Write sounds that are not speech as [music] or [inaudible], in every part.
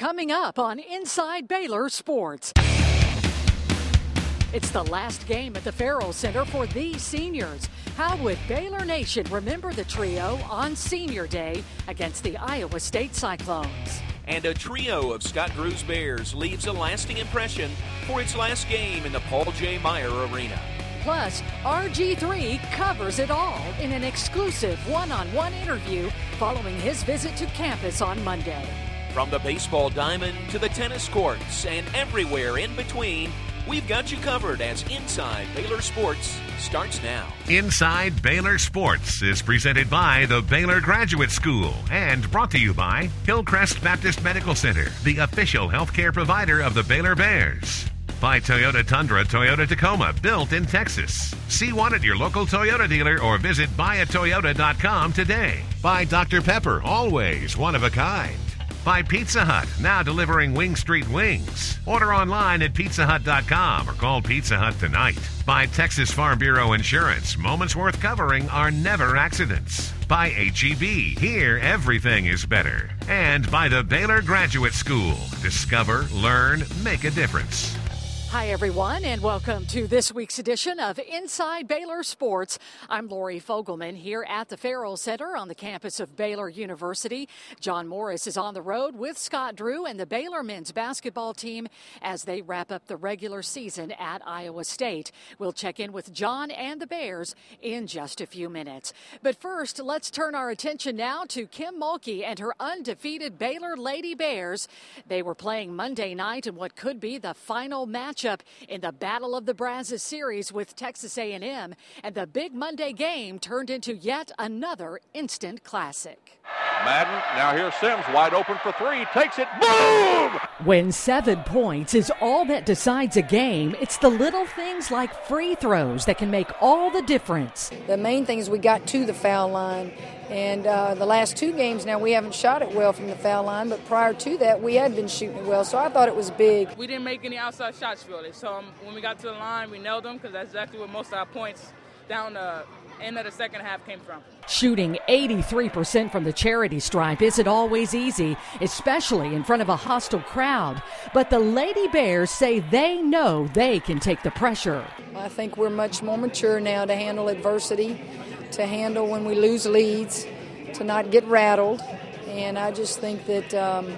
coming up on Inside Baylor Sports. It's the last game at the Ferrell Center for these seniors. How would Baylor Nation remember the trio on Senior Day against the Iowa State Cyclones? And a trio of Scott Drew's Bears leaves a lasting impression for its last game in the Paul J. Meyer Arena. Plus, RG3 covers it all in an exclusive one on one interview following his visit to campus on Monday. From the baseball diamond to the tennis courts and everywhere in between, we've got you covered as Inside Baylor Sports starts now. Inside Baylor Sports is presented by the Baylor Graduate School and brought to you by Hillcrest Baptist Medical Center, the official healthcare provider of the Baylor Bears. By Toyota Tundra, Toyota Tacoma, built in Texas. See one at your local Toyota dealer or visit buyatoyota.com today. By Dr. Pepper, always one of a kind. By Pizza Hut, now delivering Wing Street wings. Order online at pizzahut.com or call Pizza Hut tonight. By Texas Farm Bureau Insurance, moments worth covering are never accidents. By HEB, here everything is better. And by the Baylor Graduate School, discover, learn, make a difference. Hi, everyone, and welcome to this week's edition of Inside Baylor Sports. I'm Lori Fogelman here at the Ferrell Center on the campus of Baylor University. John Morris is on the road with Scott Drew and the Baylor men's basketball team as they wrap up the regular season at Iowa State. We'll check in with John and the Bears in just a few minutes. But first, let's turn our attention now to Kim Mulkey and her undefeated Baylor Lady Bears. They were playing Monday night in what could be the final match matchup in the Battle of the Brazos series with Texas A&M, and the big Monday game turned into yet another instant classic. Madden, now here's Sims wide open for three, takes it, boom! When seven points is all that decides a game, it's the little things like free throws that can make all the difference. The main thing is we got to the foul line and uh, the last two games now, we haven't shot it well from the foul line, but prior to that, we had been shooting it well. So I thought it was big. We didn't make any outside shots really. So um, when we got to the line, we nailed them because that's exactly where most of our points down the end of the second half came from. Shooting 83% from the charity stripe isn't always easy, especially in front of a hostile crowd. But the Lady Bears say they know they can take the pressure. I think we're much more mature now to handle adversity to handle when we lose leads, to not get rattled. And I just think that um,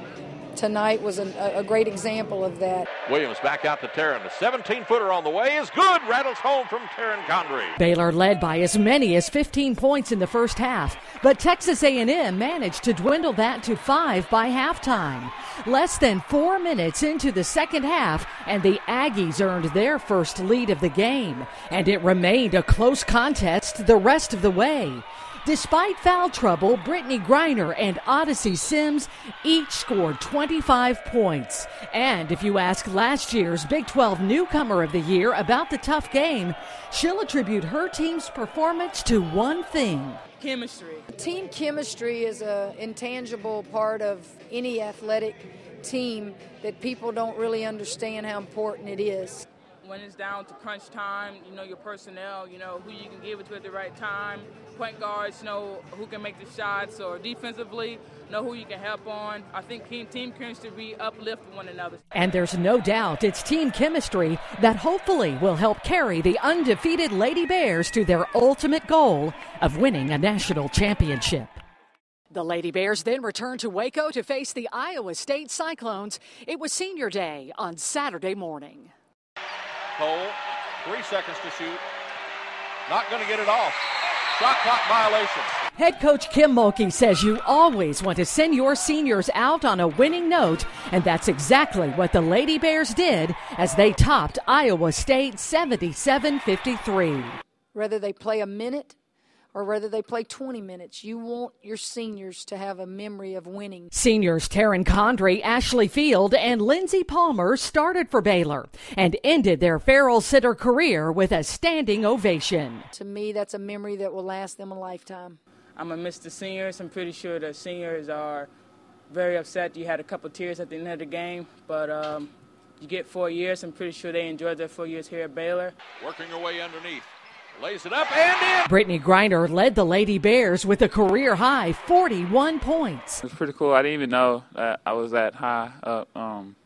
tonight was a, a, great example of that. Williams back out to Terran. The 17 footer on the way is good. Rattles home from Terran Condrey. Baylor led by as many as 15 points in the first half, but Texas A&M managed to dwindle that to five by halftime. Less than four minutes into the second half, and the Aggies earned their first lead of the game, and it remained a close contest the rest of the way. Despite foul trouble, Brittney Griner and Odyssey Sims each scored 25 points. And if you ask last year's Big 12 newcomer of the year about the tough game, she'll attribute her team's performance to one thing chemistry. Team chemistry is an intangible part of any athletic team that people don't really understand how important it is when it's down to crunch time, you know your personnel, you know who you can give it to at the right time. Point guards know who can make the shots, or defensively know who you can help on. I think team, team chemistry be uplift one another. And there's no doubt it's team chemistry that hopefully will help carry the undefeated Lady Bears to their ultimate goal of winning a national championship. The Lady Bears then returned to Waco to face the Iowa State Cyclones. It was senior day on Saturday morning. Cole, three seconds to shoot. Not going to get it off. Shot clock violation. Head coach Kim Mulkey says you always want to send your seniors out on a winning note, and that's exactly what the Lady Bears did as they topped Iowa State 77 53. Whether they play a minute or whether they play 20 minutes. You want your seniors to have a memory of winning. Seniors Terran Condrey, Ashley Field, and Lindsey Palmer started for Baylor and ended their Ferrell Center career with a standing ovation. To me, that's a memory that will last them a lifetime. I'm going to miss the seniors. I'm pretty sure the seniors are very upset. You had a couple tears at the end of the game, but um, you get four years. I'm pretty sure they enjoyed their four years here at Baylor. Working your way underneath. Lays it up and in. Brittney Griner led the Lady Bears with a career high 41 points. It was pretty cool. I didn't even know that I was that high up um,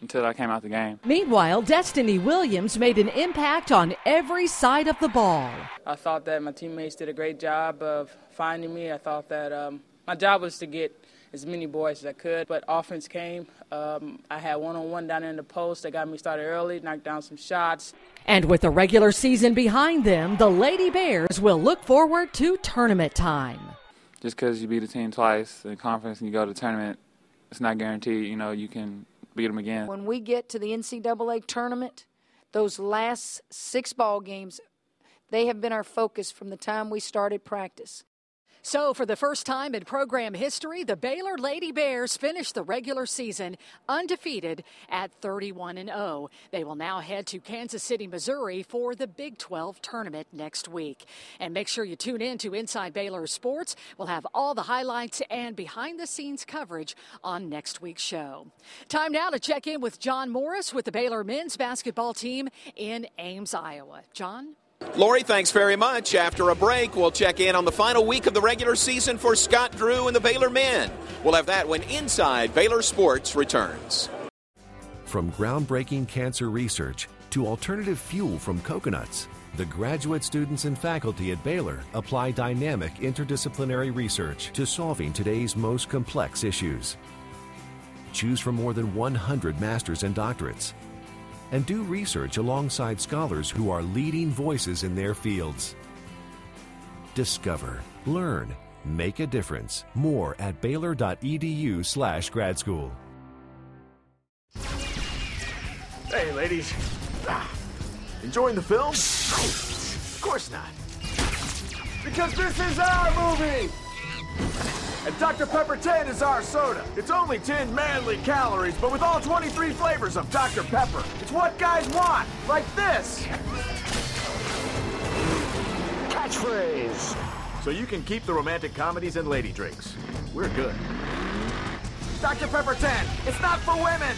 until I came out the game. Meanwhile, Destiny Williams made an impact on every side of the ball. I thought that my teammates did a great job of finding me. I thought that um, my job was to get as many boys as I could, but offense came. Um, I had one on one down in the post that got me started early, knocked down some shots. And with the regular season behind them, the Lady Bears will look forward to tournament time. Just because you beat a team twice in conference and you go to the tournament, it's not guaranteed, you know, you can beat them again. When we get to the NCAA tournament, those last six ball games, they have been our focus from the time we started practice. So, for the first time in program history, the Baylor Lady Bears finished the regular season undefeated at 31 and 0. They will now head to Kansas City, Missouri for the Big 12 tournament next week. And make sure you tune in to Inside Baylor Sports. We'll have all the highlights and behind the scenes coverage on next week's show. Time now to check in with John Morris with the Baylor men's basketball team in Ames, Iowa. John? Lori, thanks very much. After a break, we'll check in on the final week of the regular season for Scott Drew and the Baylor men. We'll have that when Inside Baylor Sports returns. From groundbreaking cancer research to alternative fuel from coconuts, the graduate students and faculty at Baylor apply dynamic interdisciplinary research to solving today's most complex issues. Choose from more than 100 masters and doctorates and do research alongside scholars who are leading voices in their fields. Discover, learn, make a difference. More at baylor.edu/slash grad school. Hey, ladies. Ah, enjoying the film? Of course not. Because this is our movie! And Dr. Pepper 10 is our soda. It's only 10 manly calories, but with all 23 flavors of Dr. Pepper. It's what guys want, like this. Catchphrase. So you can keep the romantic comedies and lady drinks. We're good. Dr. Pepper 10, it's not for women!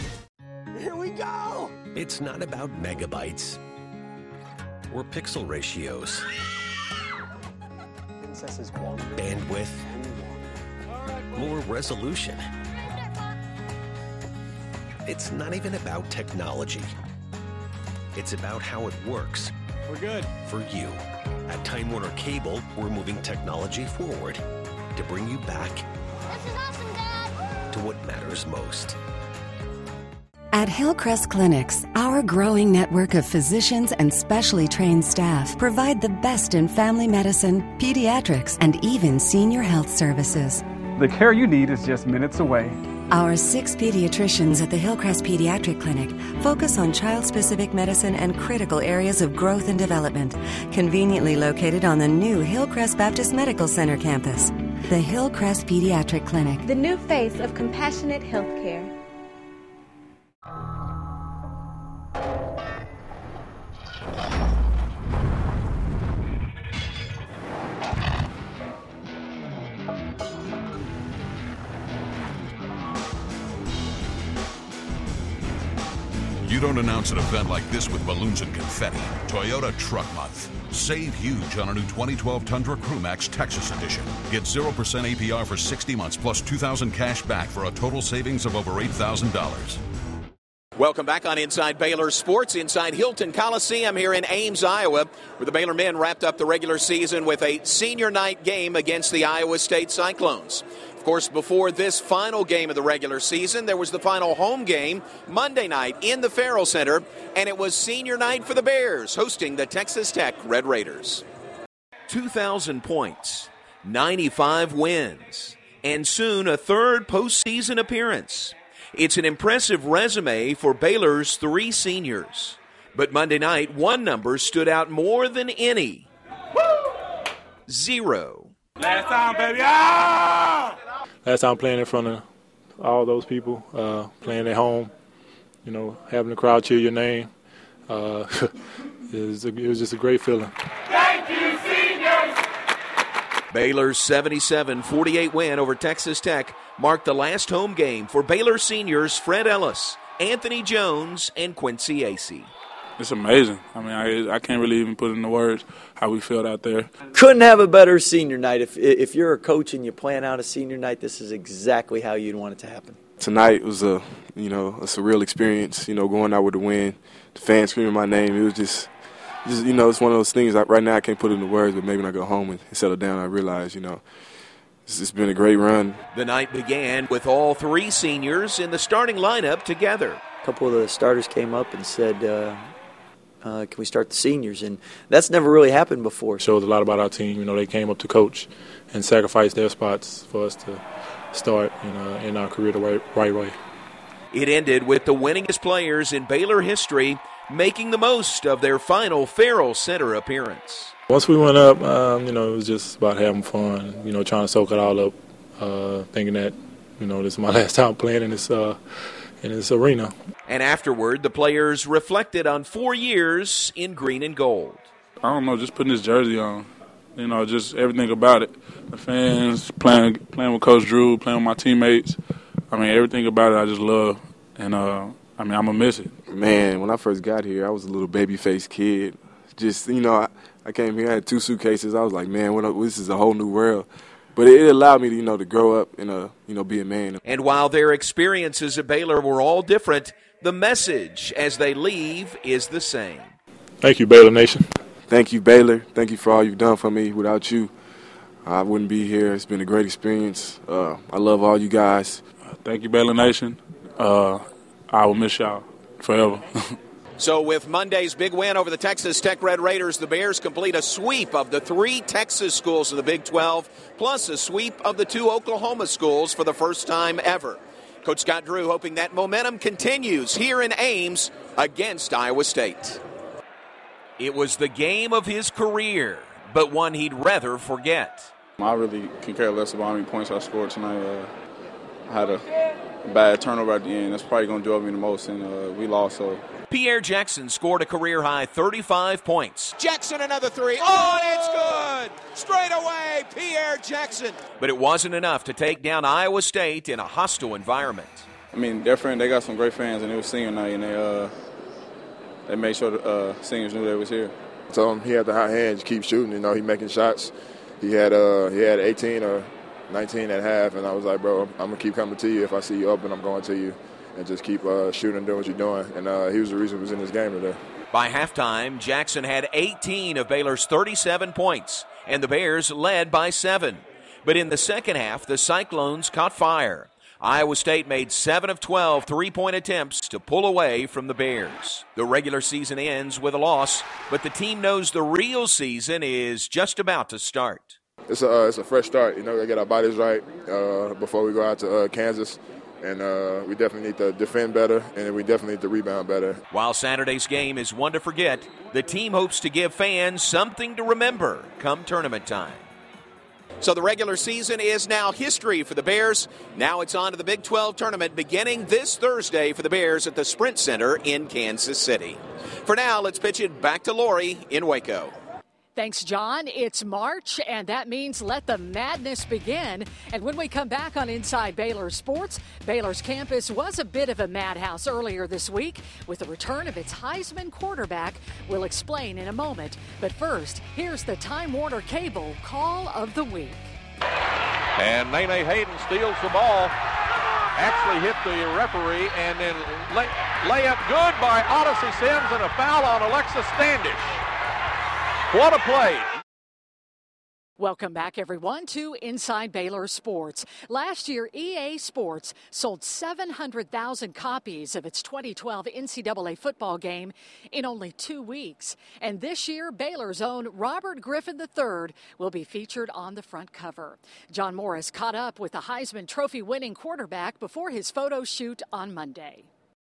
Here we go! It's not about megabytes or pixel ratios. [laughs] Bandwidth. More resolution. It's not even about technology. It's about how it works. We're good. For you. At Time Warner Cable, we're moving technology forward to bring you back This is awesome, Dad! to what matters most. At Hillcrest Clinics, our growing network of physicians and specially trained staff provide the best in family medicine, pediatrics, and even senior health services. The care you need is just minutes away. Our six pediatricians at the Hillcrest Pediatric Clinic focus on child specific medicine and critical areas of growth and development, conveniently located on the new Hillcrest Baptist Medical Center campus. The Hillcrest Pediatric Clinic. The new face of compassionate healthcare. Announce an event like this with balloons and confetti. Toyota Truck Month. Save huge on a new 2012 Tundra Crewmax Texas Edition. Get 0% APR for 60 months plus 2000 cash back for a total savings of over $8,000. Welcome back on Inside Baylor Sports, inside Hilton Coliseum here in Ames, Iowa, where the Baylor men wrapped up the regular season with a senior night game against the Iowa State Cyclones. Of course, before this final game of the regular season, there was the final home game Monday night in the Ferrell Center, and it was senior night for the Bears, hosting the Texas Tech Red Raiders. 2,000 points, 95 wins, and soon a third postseason appearance. It's an impressive resume for Baylor's three seniors. But Monday night, one number stood out more than any zero. Last time, baby. Ah! Last time playing in front of all those people, uh, playing at home, you know, having the crowd cheer your name. Uh, [laughs] it, was a, it was just a great feeling. Thank you, seniors! Baylor's 77 48 win over Texas Tech marked the last home game for Baylor seniors Fred Ellis, Anthony Jones, and Quincy Acy. It's amazing. I mean, I, I can't really even put it into words how we felt out there. Couldn't have a better senior night. If if you're a coach and you plan out a senior night, this is exactly how you'd want it to happen. Tonight was a you know a surreal experience. You know, going out with the win, the fans screaming my name. It was just. Just, you know, it's one of those things. Like right now, I can't put it into words, but maybe when I go home and settle down, I realize, you know, it's been a great run. The night began with all three seniors in the starting lineup together. A couple of the starters came up and said, uh, uh, "Can we start the seniors?" And that's never really happened before. Shows a lot about our team. You know, they came up to coach and sacrificed their spots for us to start you know, in our career the right, right way. It ended with the winningest players in Baylor history making the most of their final Ferrell Center appearance. Once we went up, um, you know, it was just about having fun, you know, trying to soak it all up, uh, thinking that, you know, this is my [laughs] last time playing in this, uh, in this arena. And afterward, the players reflected on four years in green and gold. I don't know, just putting this jersey on, you know, just everything about it. The fans, playing, playing with Coach Drew, playing with my teammates. I mean, everything about it I just love. And, uh, I mean, I'm gonna miss it. Man, when I first got here, I was a little baby faced kid. Just you know, I, I, came here, I had two suitcases. I was like, man, what, this is a whole new world. But it, it allowed me to you know to grow up and uh you know be a man. And while their experiences at Baylor were all different, the message as they leave is the same. Thank you, Baylor Nation. Thank you, Baylor. Thank you for all you've done for me. Without you, I wouldn't be here. It's been a great experience. Uh, I love all you guys. Thank you, Baylor Nation. Uh, I will miss y'all forever. [laughs] so, with Monday's big win over the Texas Tech Red Raiders, the Bears complete a sweep of the three Texas schools in the Big 12, plus a sweep of the two Oklahoma schools for the first time ever. Coach Scott Drew hoping that momentum continues here in Ames against Iowa State. It was the game of his career, but one he'd rather forget. I really can care less about how many points I scored tonight. Uh, I had a bad turnover at the end. That's probably going to drive me the most, and uh, we lost. So. Pierre Jackson scored a career high 35 points. Jackson another three. Oh, and it's good. Straight away, Pierre Jackson. But it wasn't enough to take down Iowa State in a hostile environment. I mean, their friend, they got some great fans, and it was senior night, and they uh, they made sure the uh, seniors knew they was here. So he had the hot hands, keep shooting. You know, he making shots. He had uh, he had 18 or 19 at half, and I was like, bro, I'm gonna keep coming to you. If I see you open, I'm going to you, and just keep uh, shooting and doing what you're doing. And uh, he was the reason he was in this game today. By halftime, Jackson had 18 of Baylor's 37 points, and the Bears led by seven. But in the second half, the Cyclones caught fire. Iowa State made 7 of 12 three point attempts to pull away from the Bears. The regular season ends with a loss, but the team knows the real season is just about to start it's a uh, it's a fresh start. You know, we get our bodies right uh, before we go out to uh, Kansas, and uh, we definitely need to defend better, and we definitely need to rebound better. While Saturday's game is one to forget, the team hopes to give fans something to remember come tournament time. So the regular season is now history for the Bears. Now it's on to the Big 12 tournament beginning this Thursday for the Bears at the Sprint Center in Kansas City. For now, let's pitch it back to Lori in Waco. Thanks, John. It's March, and that means let the madness begin. And when we come back on Inside Baylor Sports, Baylor's campus was a bit of a madhouse earlier this week with the return of its Heisman quarterback. We'll explain in a moment. But first, here's the Time Warner Cable Call of the Week. And Nene Hayden steals the ball. Actually hit the referee and then lay, layup good by Odyssey Sims and a foul on Alexis Standish. What a play. Welcome back, everyone, to Inside Baylor Sports. Last year, EA Sports sold 700,000 copies of its 2012 NCAA football game in only two weeks. And this year, Baylor's own Robert Griffin III will be featured on the front cover. John Morris caught up with the Heisman Trophy winning quarterback before his photo shoot on Monday.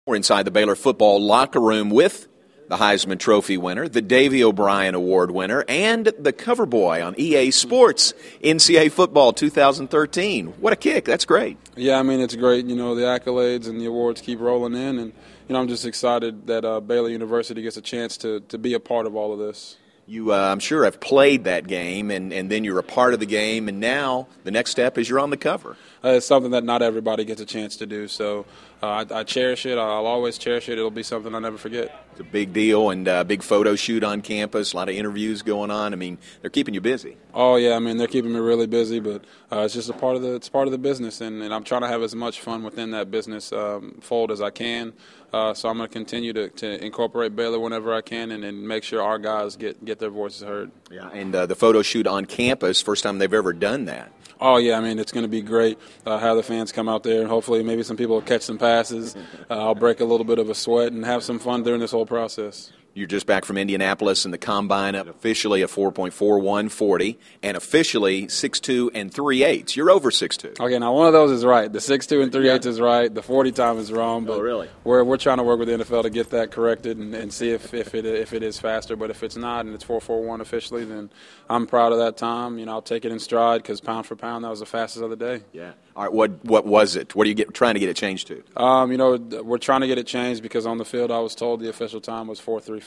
We're inside the Baylor football locker room with the Heisman Trophy winner, the Davy O'Brien Award winner, and the cover boy on EA Sports NCAA Football 2013. What a kick! That's great. Yeah, I mean it's great. You know the accolades and the awards keep rolling in, and you know I'm just excited that uh, Baylor University gets a chance to to be a part of all of this. You, uh, I'm sure, have played that game, and, and then you're a part of the game, and now the next step is you're on the cover. Uh, it's something that not everybody gets a chance to do, so uh, I, I cherish it. I'll always cherish it. It'll be something I'll never forget. It's a big deal and a big photo shoot on campus, a lot of interviews going on. I mean, they're keeping you busy. Oh yeah, I mean they're keeping me really busy, but uh, it's just a part of the it's part of the business, and, and I'm trying to have as much fun within that business um, fold as I can. Uh, so I'm going to continue to, to incorporate Baylor whenever I can, and, and make sure our guys get get their voices heard. Yeah, and uh, the photo shoot on campus, first time they've ever done that. Oh yeah, I mean it's going to be great. Uh, have the fans come out there, and hopefully maybe some people will catch some passes. Uh, I'll break a little bit of a sweat and have some fun during this whole process. You're just back from Indianapolis and the combine officially a 4.4140 and officially 6'2 and 3 eighths. You're over 6'2. Okay, now one of those is right. The 6'2 and 3 eighths is right. The 40 time is wrong. But oh, really? We're, we're trying to work with the NFL to get that corrected and, and see if, if, it, if it is faster. But if it's not and it's 4.41 officially, then I'm proud of that time. You know, I'll take it in stride because pound for pound, that was the fastest of the day. Yeah. All right, what what was it? What are you get, trying to get it changed to? Um, you know, we're trying to get it changed because on the field I was told the official time was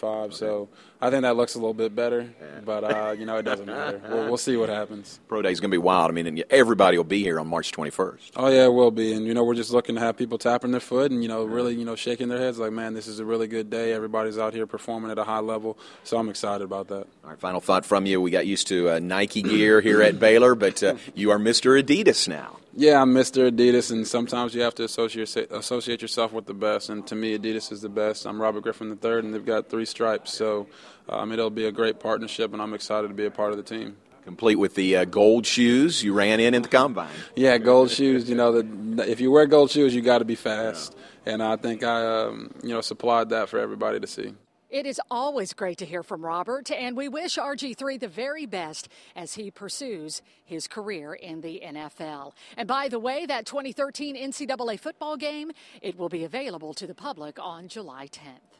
4:35. Okay. So I think that looks a little bit better, yeah. but uh, you know it doesn't matter. [laughs] We'll, we'll, see what happens. Pro Day is going to be wild. I mean, everybody will be here on March 21st. Oh yeah, it will be, and you know we're just looking to have people tapping their foot and you know really you know shaking their heads like, man, this is a really good day. Everybody's out here performing at a high level, so I'm excited about that. All right, final thought from you. We got used to uh, Nike gear here at Baylor, but uh, you are Mr. Adidas now. Yeah, I'm Mr. Adidas, and sometimes you have to associate associate yourself with the best. And to me, Adidas is the best. I'm Robert Griffin III, and they've got three stripes, so um, it'll be a great partnership, and I'm excited to be a part of the team. Complete with the uh, gold shoes you ran in in the combine. Yeah, gold shoes. You know, the, if you wear gold shoes, you got to be fast, yeah. and I think I, um, you know, supplied that for everybody to see. It is always great to hear from Robert, and we wish RG3 the very best as he pursues his career in the NFL. And by the way, that 2013 NCAA football game, it will be available to the public on July 10th.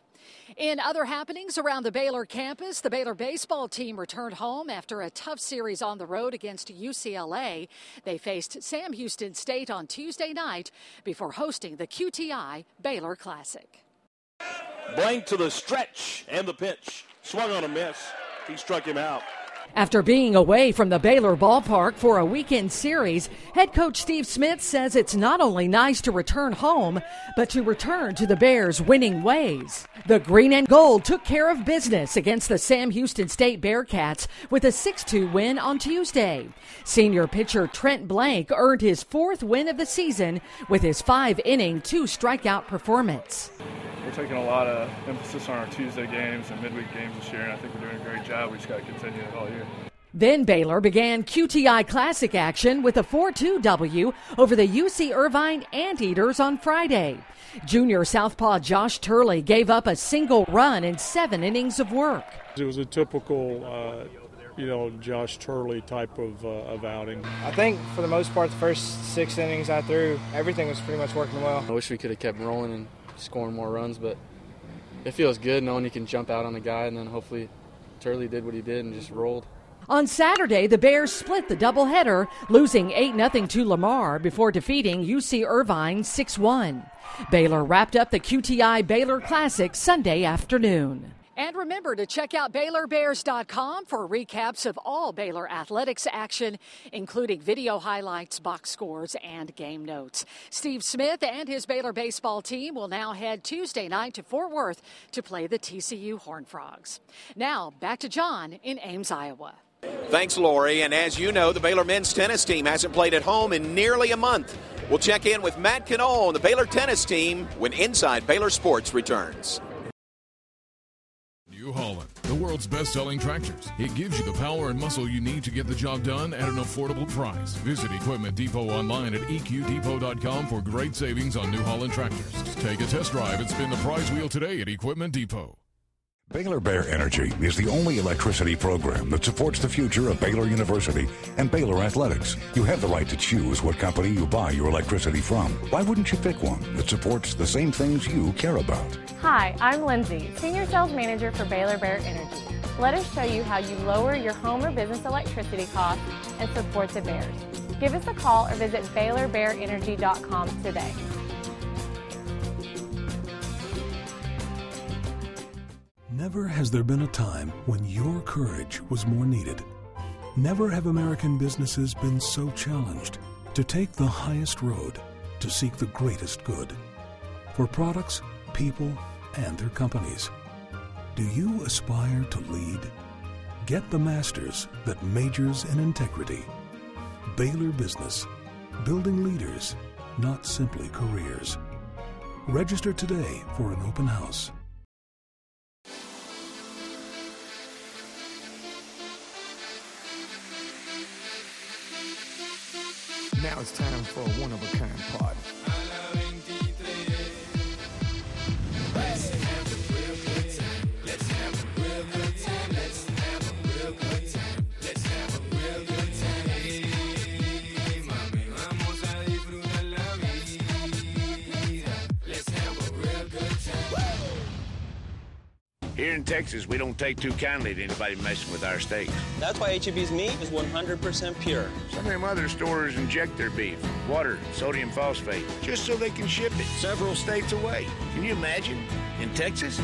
In other happenings around the Baylor campus, the Baylor baseball team returned home after a tough series on the road against UCLA. They faced Sam Houston State on Tuesday night before hosting the QTI Baylor Classic. Blank to the stretch and the pitch. Swung on a miss. He struck him out. After being away from the Baylor ballpark for a weekend series, head coach Steve Smith says it's not only nice to return home, but to return to the Bears' winning ways. The green and gold took care of business against the Sam Houston State Bearcats with a 6 2 win on Tuesday. Senior pitcher Trent Blank earned his fourth win of the season with his five inning, two strikeout performance. We're taking a lot of emphasis on our Tuesday games and midweek games this year, and I think we're doing a great job. We just got to continue it all year. Then Baylor began QTI Classic action with a 4 2 W over the UC Irvine Anteaters on Friday. Junior Southpaw Josh Turley gave up a single run in seven innings of work. It was a typical, uh, you know, Josh Turley type of, uh, of outing. I think for the most part, the first six innings I threw, everything was pretty much working well. I wish we could have kept rolling and scoring more runs, but it feels good knowing you can jump out on the guy, and then hopefully Turley did what he did and just rolled. On Saturday, the Bears split the doubleheader, losing 8 0 to Lamar before defeating UC Irvine 6 1. Baylor wrapped up the QTI Baylor Classic Sunday afternoon. And remember to check out BaylorBears.com for recaps of all Baylor athletics action, including video highlights, box scores, and game notes. Steve Smith and his Baylor baseball team will now head Tuesday night to Fort Worth to play the TCU Horned Frogs. Now, back to John in Ames, Iowa. Thanks, Lori. And as you know, the Baylor men's tennis team hasn't played at home in nearly a month. We'll check in with Matt Knoll and the Baylor tennis team when Inside Baylor Sports returns. New Holland, the world's best selling tractors. It gives you the power and muscle you need to get the job done at an affordable price. Visit Equipment Depot online at eqdepot.com for great savings on New Holland tractors. Take a test drive and spin the prize wheel today at Equipment Depot. Baylor Bear Energy is the only electricity program that supports the future of Baylor University and Baylor athletics. You have the right to choose what company you buy your electricity from. Why wouldn't you pick one that supports the same things you care about? Hi, I'm Lindsay, Senior Sales Manager for Baylor Bear Energy. Let us show you how you lower your home or business electricity costs and support the Bears. Give us a call or visit BaylorBearEnergy.com today. Never has there been a time when your courage was more needed. Never have American businesses been so challenged to take the highest road to seek the greatest good for products, people, and their companies. Do you aspire to lead? Get the master's that majors in integrity. Baylor Business, building leaders, not simply careers. Register today for an open house. Now it's time for a one of a kind party. Here in Texas, we don't take too kindly to anybody messing with our steaks. That's why HEB's meat is 100% pure. Some of them other stores inject their beef, water, sodium phosphate, just so they can ship it several states away. Can you imagine? In Texas?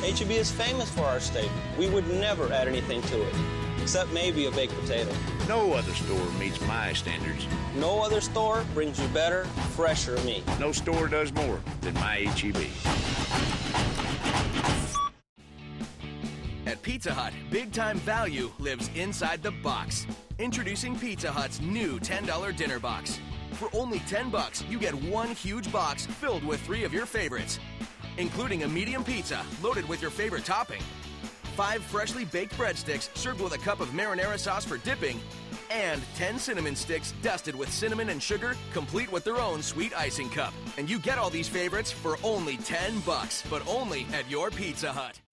HEB is famous for our steak. We would never add anything to it, except maybe a baked potato. No other store meets my standards. No other store brings you better, fresher meat. No store does more than my HEB. At Pizza Hut, big time value lives inside the box. Introducing Pizza Hut's new $10 dinner box. For only 10 bucks, you get one huge box filled with three of your favorites, including a medium pizza loaded with your favorite topping, five freshly baked breadsticks served with a cup of marinara sauce for dipping, and 10 cinnamon sticks dusted with cinnamon and sugar, complete with their own sweet icing cup. And you get all these favorites for only 10 bucks, but only at your Pizza Hut.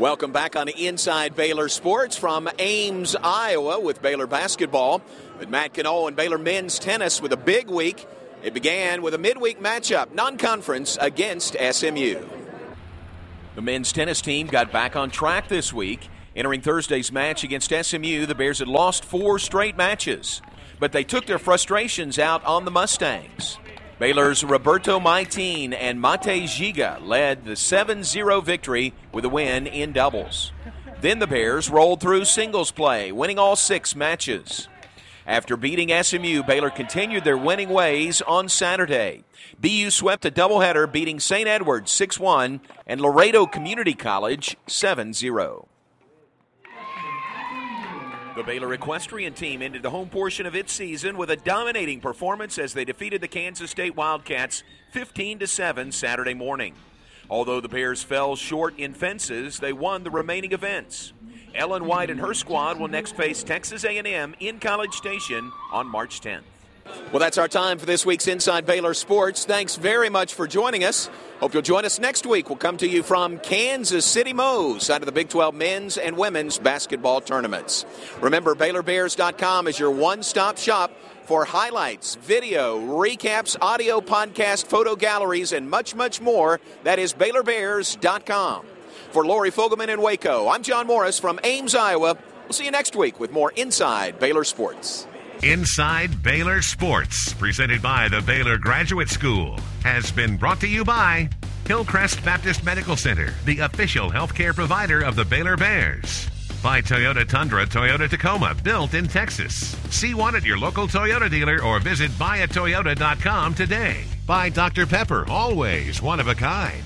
Welcome back on Inside Baylor Sports from Ames, Iowa, with Baylor basketball. With Matt Knoll and Baylor men's tennis with a big week. It began with a midweek matchup, non conference, against SMU. The men's tennis team got back on track this week. Entering Thursday's match against SMU, the Bears had lost four straight matches, but they took their frustrations out on the Mustangs. Baylor's Roberto Maytin and Mate Giga led the 7 0 victory with a win in doubles. Then the Bears rolled through singles play, winning all six matches. After beating SMU, Baylor continued their winning ways on Saturday. BU swept a doubleheader, beating St. Edward's 6 1 and Laredo Community College 7 0. The Baylor equestrian team ended the home portion of its season with a dominating performance as they defeated the Kansas State Wildcats 15 7 Saturday morning. Although the Bears fell short in fences, they won the remaining events. Ellen White and her squad will next face Texas A&M in College Station on March 10th. Well, that's our time for this week's Inside Baylor Sports. Thanks very much for joining us. Hope you'll join us next week. We'll come to you from Kansas City Mo, side of the Big 12 men's and women's basketball tournaments. Remember, BaylorBears.com is your one stop shop for highlights, video, recaps, audio podcast, photo galleries, and much, much more. That is BaylorBears.com. For Lori Fogelman in Waco, I'm John Morris from Ames, Iowa. We'll see you next week with more Inside Baylor Sports. Inside Baylor Sports, presented by the Baylor Graduate School, has been brought to you by Hillcrest Baptist Medical Center, the official healthcare provider of the Baylor Bears. By Toyota Tundra Toyota Tacoma, built in Texas. See one at your local Toyota dealer or visit buyatoyota.com today. By Dr. Pepper, always one of a kind.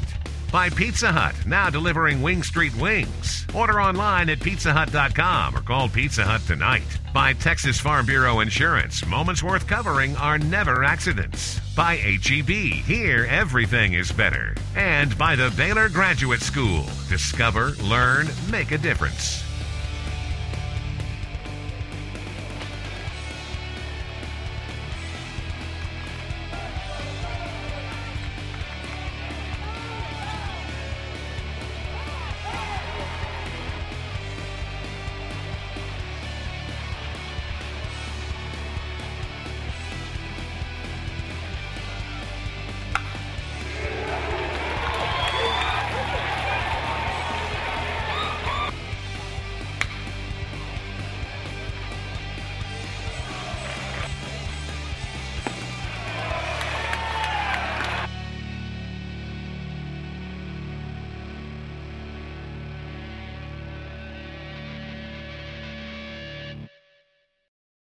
By Pizza Hut, now delivering Wing Street wings. Order online at pizzahut.com or call Pizza Hut tonight. By Texas Farm Bureau Insurance, moments worth covering are never accidents. By HEB, here everything is better. And by the Baylor Graduate School, discover, learn, make a difference.